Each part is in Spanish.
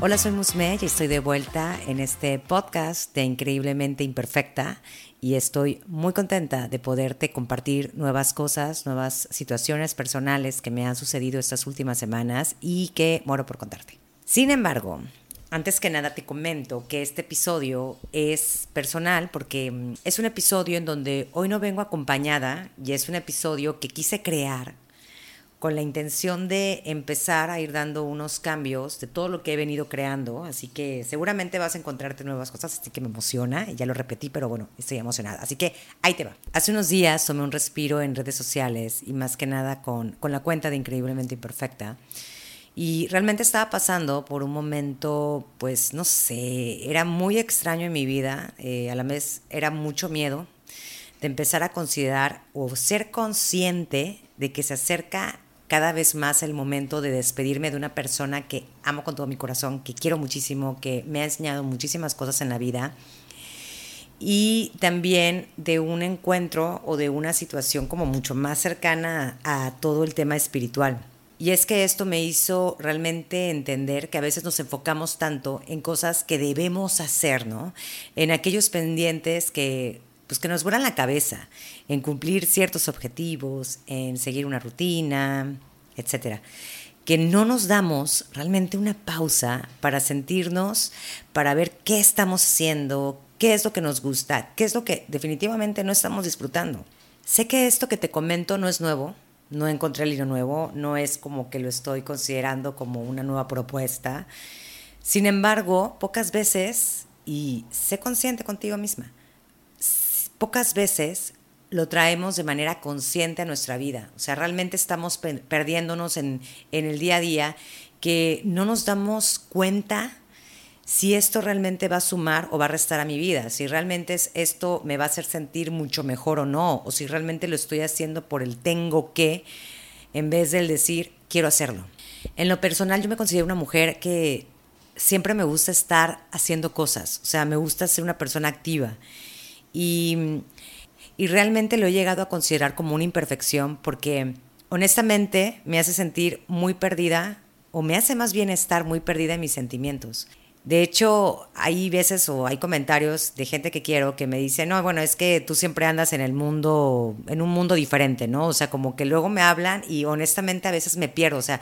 Hola, soy Musme y estoy de vuelta en este podcast de Increíblemente Imperfecta y estoy muy contenta de poderte compartir nuevas cosas, nuevas situaciones personales que me han sucedido estas últimas semanas y que muero por contarte. Sin embargo, antes que nada te comento que este episodio es personal porque mm, es un episodio en donde hoy no vengo acompañada y es un episodio que quise crear con la intención de empezar a ir dando unos cambios de todo lo que he venido creando, así que seguramente vas a encontrarte nuevas cosas, así que me emociona, ya lo repetí, pero bueno, estoy emocionada, así que ahí te va. Hace unos días tomé un respiro en redes sociales y más que nada con, con la cuenta de Increíblemente Imperfecta, y realmente estaba pasando por un momento, pues no sé, era muy extraño en mi vida, eh, a la vez era mucho miedo de empezar a considerar o ser consciente de que se acerca cada vez más el momento de despedirme de una persona que amo con todo mi corazón, que quiero muchísimo, que me ha enseñado muchísimas cosas en la vida y también de un encuentro o de una situación como mucho más cercana a todo el tema espiritual. Y es que esto me hizo realmente entender que a veces nos enfocamos tanto en cosas que debemos hacer, ¿no? En aquellos pendientes que pues que nos vuelan la cabeza en cumplir ciertos objetivos, en seguir una rutina, etcétera. Que no nos damos realmente una pausa para sentirnos, para ver qué estamos haciendo, qué es lo que nos gusta, qué es lo que definitivamente no estamos disfrutando. Sé que esto que te comento no es nuevo, no encontré el hilo nuevo, no es como que lo estoy considerando como una nueva propuesta. Sin embargo, pocas veces, y sé consciente contigo misma, pocas veces lo traemos de manera consciente a nuestra vida. O sea, realmente estamos perdiéndonos en, el día a día que no nos damos cuenta si esto realmente va a sumar o va a restar a mi vida, si realmente es, esto me va a hacer sentir mucho mejor o no, o si realmente lo estoy haciendo por el tengo que, en vez del decir quiero hacerlo. En lo personal yo me considero una mujer que siempre me gusta estar haciendo cosas, o sea, me gusta ser una persona activa. Y, realmente lo he llegado a considerar como una imperfección porque honestamente me hace sentir muy perdida o me hace más bien estar muy perdida en mis sentimientos. De hecho, hay veces o hay comentarios de gente que quiero que me dice, no, bueno, es que tú siempre andas en el mundo, en un mundo diferente, ¿no? O sea, como que luego me hablan y honestamente a veces me pierdo, o sea,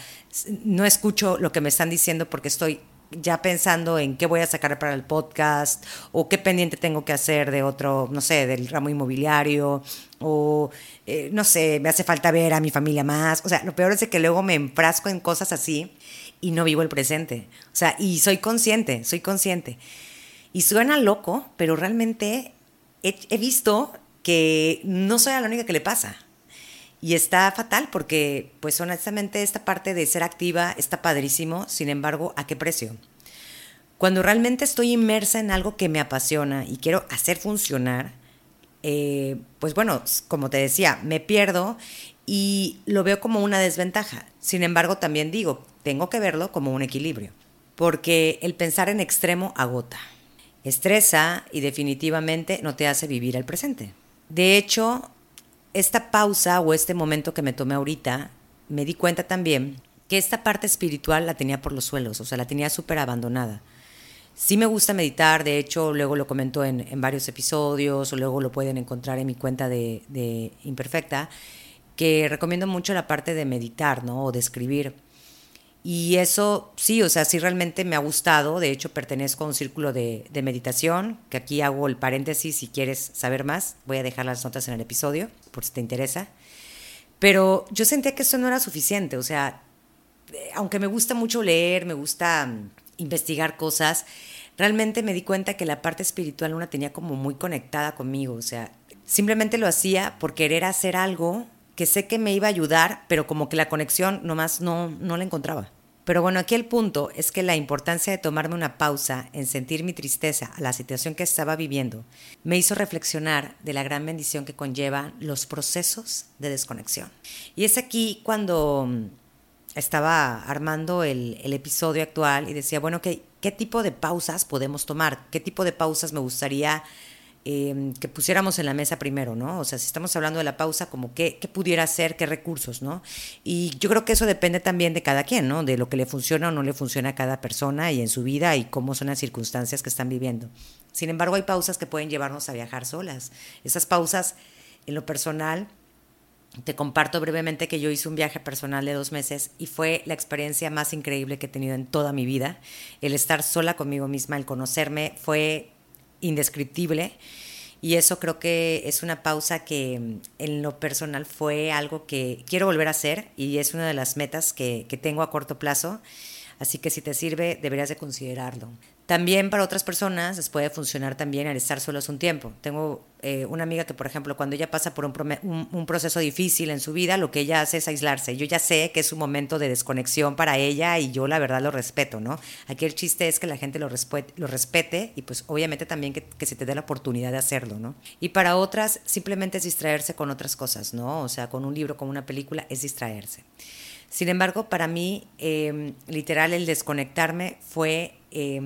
no escucho lo que me están diciendo porque estoy ya pensando en qué voy a sacar para el podcast o qué pendiente tengo que hacer de otro, no sé, del ramo inmobiliario o eh, no sé, me hace falta ver a mi familia más. O sea, lo peor es que luego me enfrasco en cosas así y no vivo el presente. O sea, y soy consciente, soy consciente. Y suena loco, pero realmente he, he visto que no soy la única que le pasa. Y está fatal porque, pues honestamente, esta parte de ser activa está padrísimo, sin embargo, ¿a qué precio? Cuando realmente estoy inmersa en algo que me apasiona y quiero hacer funcionar, eh, pues bueno, como te decía, me pierdo y lo veo como una desventaja. Sin embargo, también digo, tengo que verlo como un equilibrio, porque el pensar en extremo agota, estresa y definitivamente no te hace vivir el presente. De hecho, esta pausa o este momento que me tomé ahorita, me di cuenta también que esta parte espiritual la tenía por los suelos, o sea, la tenía súper abandonada. Sí me gusta meditar, de hecho, luego lo comento en, varios episodios, o luego lo pueden encontrar en mi cuenta de, de Imperfecta, que recomiendo mucho la parte de meditar, ¿no? O de escribir. Y eso sí, o sea, sí realmente me ha gustado. De hecho, pertenezco a un círculo de, meditación, que aquí hago el paréntesis si quieres saber más. Voy a dejar las notas en el episodio, por si te interesa. Pero yo sentía que eso no era suficiente. O sea, eh, aunque me gusta mucho leer, me gusta mm, investigar cosas, realmente me di cuenta que la parte espiritual una tenía como muy conectada conmigo. O sea, simplemente lo hacía por querer hacer algo que sé que me iba a ayudar, pero como que la conexión nomás no, no la encontraba. Pero bueno, aquí el punto es que la importancia de tomarme una pausa en sentir mi tristeza a la situación que estaba viviendo me hizo reflexionar de la gran bendición que conllevan los procesos de desconexión. Y es aquí cuando mm, estaba armando el, episodio actual y decía, bueno, ¿qué, ¿qué tipo de pausas podemos tomar? ¿Qué tipo de pausas me gustaría em, que pusiéramos en la mesa primero, ¿no? O sea, si estamos hablando de la pausa, como qué, qué pudiera ser, qué recursos, ¿no? Y yo creo que eso depende también de cada quien, ¿no? De lo que le funciona o no le funciona a cada persona y en su vida y cómo son las circunstancias que están viviendo. Sin embargo, hay pausas que pueden llevarnos a viajar solas. Esas pausas, en lo personal, te comparto brevemente que yo hice un viaje personal de dos meses y fue la experiencia más increíble que he tenido en toda mi vida. El estar sola conmigo misma, el conocerme, fue indescriptible. Y eso creo que es una pausa que mm, en lo personal fue algo que quiero volver a hacer y es una de las metas que, que tengo a corto plazo. Así que si te sirve, deberías de considerarlo. También para otras personas puede funcionar también al estar solos un tiempo. Tengo eh, una amiga que, por ejemplo, cuando ella pasa por un, proceso difícil en su vida, lo que ella hace es aislarse. Yo ya sé que es un momento de desconexión para ella y yo la verdad lo respeto, ¿no? Aquí el chiste es que la gente lo, respete, y pues obviamente también que, se te dé la oportunidad de hacerlo, ¿no? Y para otras simplemente es distraerse con otras cosas, ¿no? O sea, con un libro, con una película, es distraerse. Sin embargo, para mí, eh, literal, el desconectarme fue eh,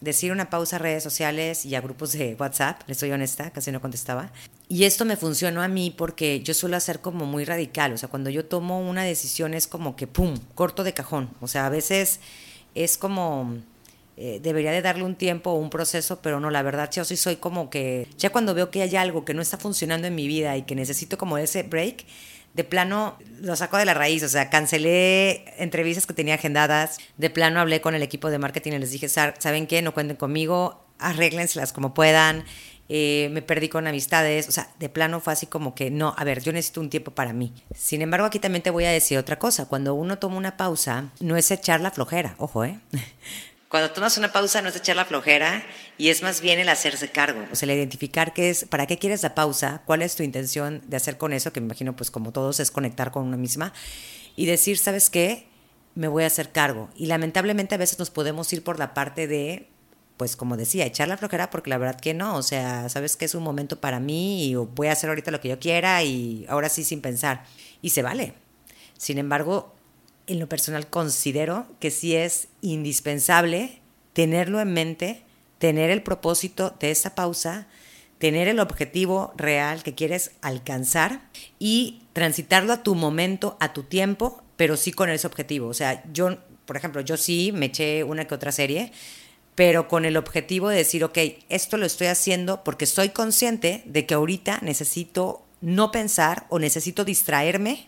decir una pausa a redes sociales y a grupos de WhatsApp, le soy honesta, casi no contestaba. Y esto me funcionó a mí porque yo suelo hacer como muy radical, o sea, cuando yo tomo una decisión es como que, ¡pum!, corto de cajón. O sea, a veces es como... Eh, debería de darle un tiempo o un proceso, pero no, la verdad yo soy como que, ya cuando veo que hay algo que no está funcionando en mi vida y que necesito como ese break, de plano lo saco de la raíz, o sea, cancelé entrevistas que tenía agendadas, de plano hablé con el equipo de marketing y les dije, ¿saben qué? No cuenten conmigo, arréglenselas como puedan, eh, me perdí con amistades, o sea, de plano fue así como que no, a ver, yo necesito un tiempo para mí. Sin embargo, aquí también te voy a decir otra cosa, cuando uno toma una pausa, no es echar la flojera, ojo, ¿eh? Cuando tomas una pausa no es echar la flojera y es más bien el hacerse cargo, o sea, el identificar qué es, para qué quieres la pausa, cuál es tu intención de hacer con eso, que me imagino pues como todos es conectar con una misma y decir, ¿sabes qué? Me voy a hacer cargo. Y lamentablemente a veces nos podemos ir por la parte de, pues como decía, echar la flojera porque la verdad que no, o sea, sabes que es un momento para mí y voy a hacer ahorita lo que yo quiera y ahora sí sin pensar. Y se vale. Sin embargo, en lo personal considero que sí es indispensable tenerlo en mente, tener el propósito de esa pausa, tener el objetivo real que quieres alcanzar y transitarlo a tu momento, a tu tiempo, pero sí con ese objetivo. O sea, yo, por ejemplo, yo sí me eché una que otra serie, pero con el objetivo de decir, ok, esto lo estoy haciendo porque soy consciente de que ahorita necesito no pensar o necesito distraerme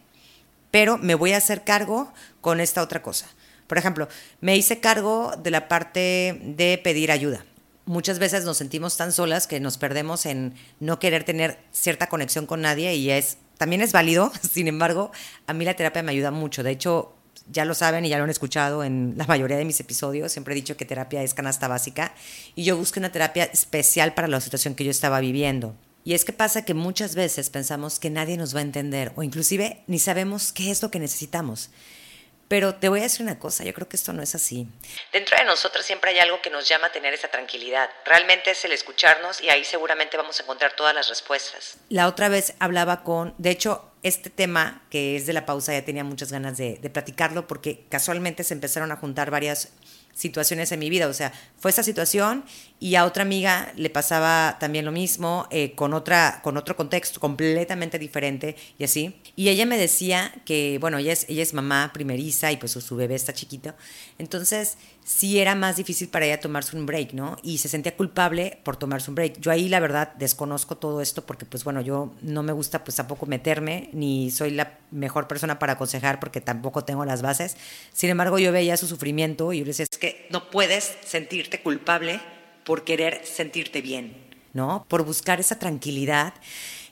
pero me voy a hacer cargo con esta otra cosa. Por ejemplo, me hice cargo de la parte de pedir ayuda. Muchas veces nos sentimos tan solas que nos perdemos en no querer tener cierta conexión con nadie y es también es válido. Sin embargo, a mí la terapia me ayuda mucho. De hecho, ya lo saben y ya lo han escuchado en la mayoría de mis episodios. Siempre he dicho que terapia es canasta básica y yo busqué una terapia especial para la situación que yo estaba viviendo. Y es que pasa que muchas veces pensamos que nadie nos va a entender o inclusive ni sabemos qué es lo que necesitamos. Pero te voy a decir una cosa, yo creo que esto no es así. Dentro de nosotros siempre hay algo que nos llama a tener esa tranquilidad. Realmente es el escucharnos y ahí seguramente vamos a encontrar todas las respuestas. La otra vez hablaba con, de hecho, este tema que es de la pausa ya tenía muchas ganas de, de platicarlo porque casualmente se empezaron a juntar varias situaciones en mi vida. O sea, fue esa situación y a otra amiga le pasaba también lo mismo, eh, con, otra, con otro contexto completamente diferente y así. Y ella me decía que, bueno, ella es, ella es mamá primeriza y pues su bebé está chiquito. Entonces, sí era más difícil para ella tomarse un break, ¿no? Y se sentía culpable por tomarse un break. Yo ahí, la verdad, desconozco todo esto porque, pues bueno, yo no me gusta pues tampoco meterme, ni soy la mejor persona para aconsejar porque tampoco tengo las bases. Sin embargo, yo veía su sufrimiento y yo le decía, es que no puedes sentirte culpable por querer sentirte bien, ¿no? Por buscar esa tranquilidad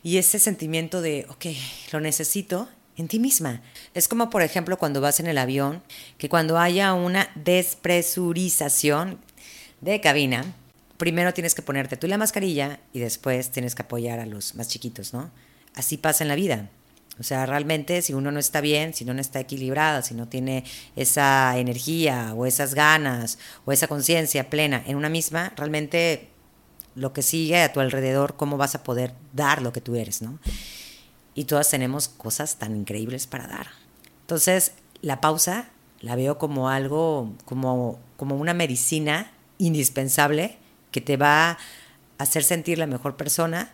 y ese sentimiento de, ok, lo necesito en ti misma. Es como, por ejemplo, cuando vas en el avión, que cuando haya una despresurización de cabina, primero tienes que ponerte tú la mascarilla y después tienes que apoyar a los más chiquitos, ¿no? Así pasa en la vida. O sea, realmente si uno no está bien, si no está equilibrado, si no tiene esa energía o esas ganas o esa conciencia plena en una misma, realmente lo que sigue a tu alrededor, cómo vas a poder dar lo que tú eres, ¿no? Y todas tenemos cosas tan increíbles para dar. Entonces, la pausa la veo como algo, como, como una medicina indispensable que te va hacer sentir la mejor persona,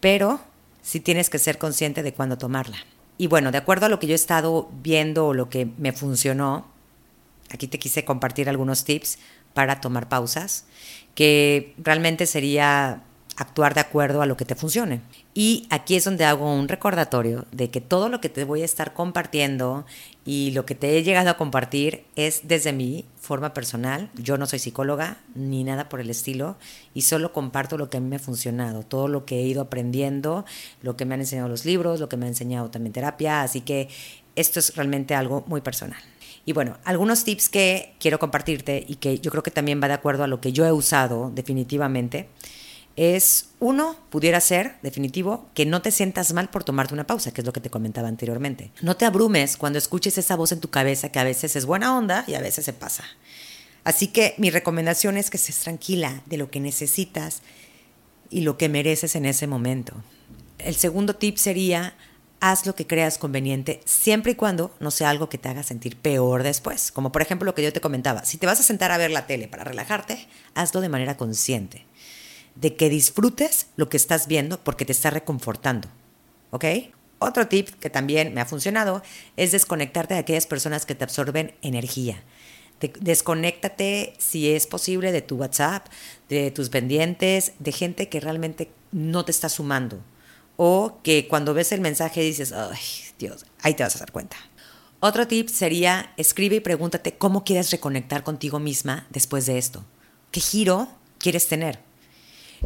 pero sí tienes que ser consciente de cuándo tomarla. Y bueno, de acuerdo a lo que yo he estado viendo o lo que me funcionó, aquí te quise compartir algunos tips para tomar pausas, que realmente sería actuar de acuerdo a lo que te funcione. Y aquí es donde hago un recordatorio de que todo lo que te voy a estar compartiendo y lo que te he llegado a compartir es desde mi forma personal. Yo no soy psicóloga ni nada por el estilo y solo comparto lo que a mí me ha funcionado, todo lo que he ido aprendiendo, lo que me han enseñado los libros, lo que me ha enseñado también terapia. Así que esto es realmente algo muy personal. Y bueno, algunos tips que quiero compartirte y que yo creo que también va de acuerdo a lo que yo he usado definitivamente es, uno, pudiera ser, definitivo, que no te sientas mal por tomarte una pausa, que es lo que te comentaba anteriormente. No te abrumes cuando escuches esa voz en tu cabeza que a veces es buena onda y a veces se pasa. Así que mi recomendación es que seas tranquila de lo que necesitas y lo que mereces en ese momento. El segundo tip sería, haz lo que creas conveniente siempre y cuando no sea algo que te haga sentir peor después. Como por ejemplo lo que yo te comentaba, si te vas a sentar a ver la tele para relajarte, hazlo de manera consciente de que disfrutes lo que estás viendo porque te está reconfortando. ¿Ok? Otro tip que también me ha funcionado es desconectarte de aquellas personas que te absorben energía. desconéctate, si es posible, de tu WhatsApp, de tus pendientes, de gente que realmente no te está sumando. O que cuando ves el mensaje dices, ay, Dios, ahí te vas a dar cuenta. Otro tip sería, escribe y pregúntate cómo quieres reconectar contigo misma después de esto. ¿Qué giro quieres tener?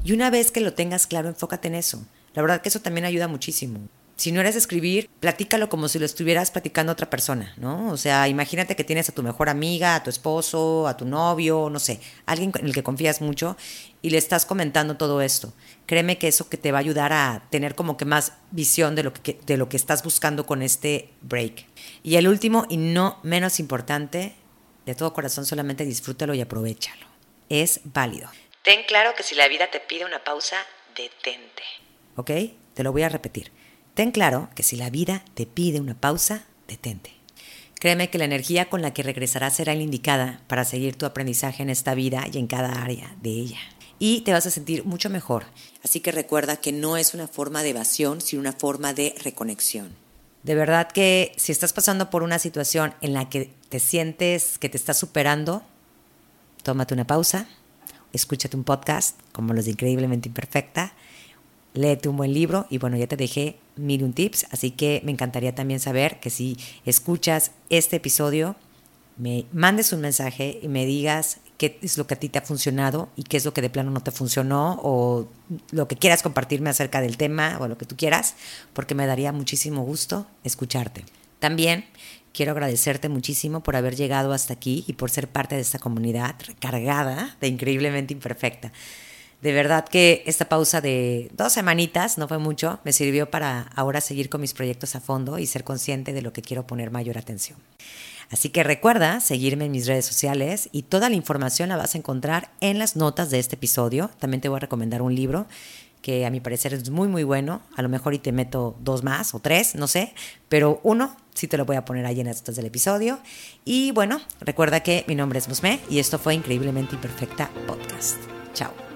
Y una vez que lo tengas claro, enfócate en eso. La verdad que eso también ayuda muchísimo. Si no eres escribir, platícalo como si lo estuvieras platicando a otra persona, ¿no? O sea, imagínate que tienes a tu mejor amiga, a tu esposo, a tu novio, no sé, alguien en el que confías mucho y le estás comentando todo esto. Créeme que eso que te va a ayudar a tener como que más visión de lo que, de lo que estás buscando con este break. Y el último y no menos importante, de todo corazón solamente disfrútalo y aprovechalo. Es válido. Ten claro que si la vida te pide una pausa, detente. ¿Ok? Te lo voy a repetir. Ten claro que si la vida te pide una pausa, detente. Créeme que la energía con la que regresarás será la indicada para seguir tu aprendizaje en esta vida y en cada área de ella. Y te vas a sentir mucho mejor. Así que recuerda que no es una forma de evasión, sino una forma de reconexión. De verdad que si estás pasando por una situación en la que te sientes que te estás superando, tómate una pausa, escúchate un podcast como los de Increíblemente Imperfecta, léete un buen libro y bueno, ya te dejé mil tips, así que me encantaría también saber que si escuchas este episodio, me mandes un mensaje y me digas qué es lo que a ti te ha funcionado y qué es lo que de plano no te funcionó o lo que quieras compartirme acerca del tema o lo que tú quieras, porque me daría muchísimo gusto escucharte. También Quiero agradecerte muchísimo por haber llegado hasta aquí y por ser parte de esta comunidad recargada de increíblemente imperfecta. De verdad que esta pausa de dos semanitas, no fue mucho, me sirvió para ahora seguir con mis proyectos a fondo y ser consciente de lo que quiero poner mayor atención. Así que recuerda seguirme en mis redes sociales y toda la información la vas a encontrar en las notas de este episodio. También te voy a recomendar un libro que a mi parecer es muy muy bueno. A lo mejor y te meto dos más o tres, no sé, pero uno sí te lo voy a poner ahí en las del episodio. Y bueno, recuerda que mi nombre es Musme y esto fue Increíblemente Imperfecta Podcast. Chao.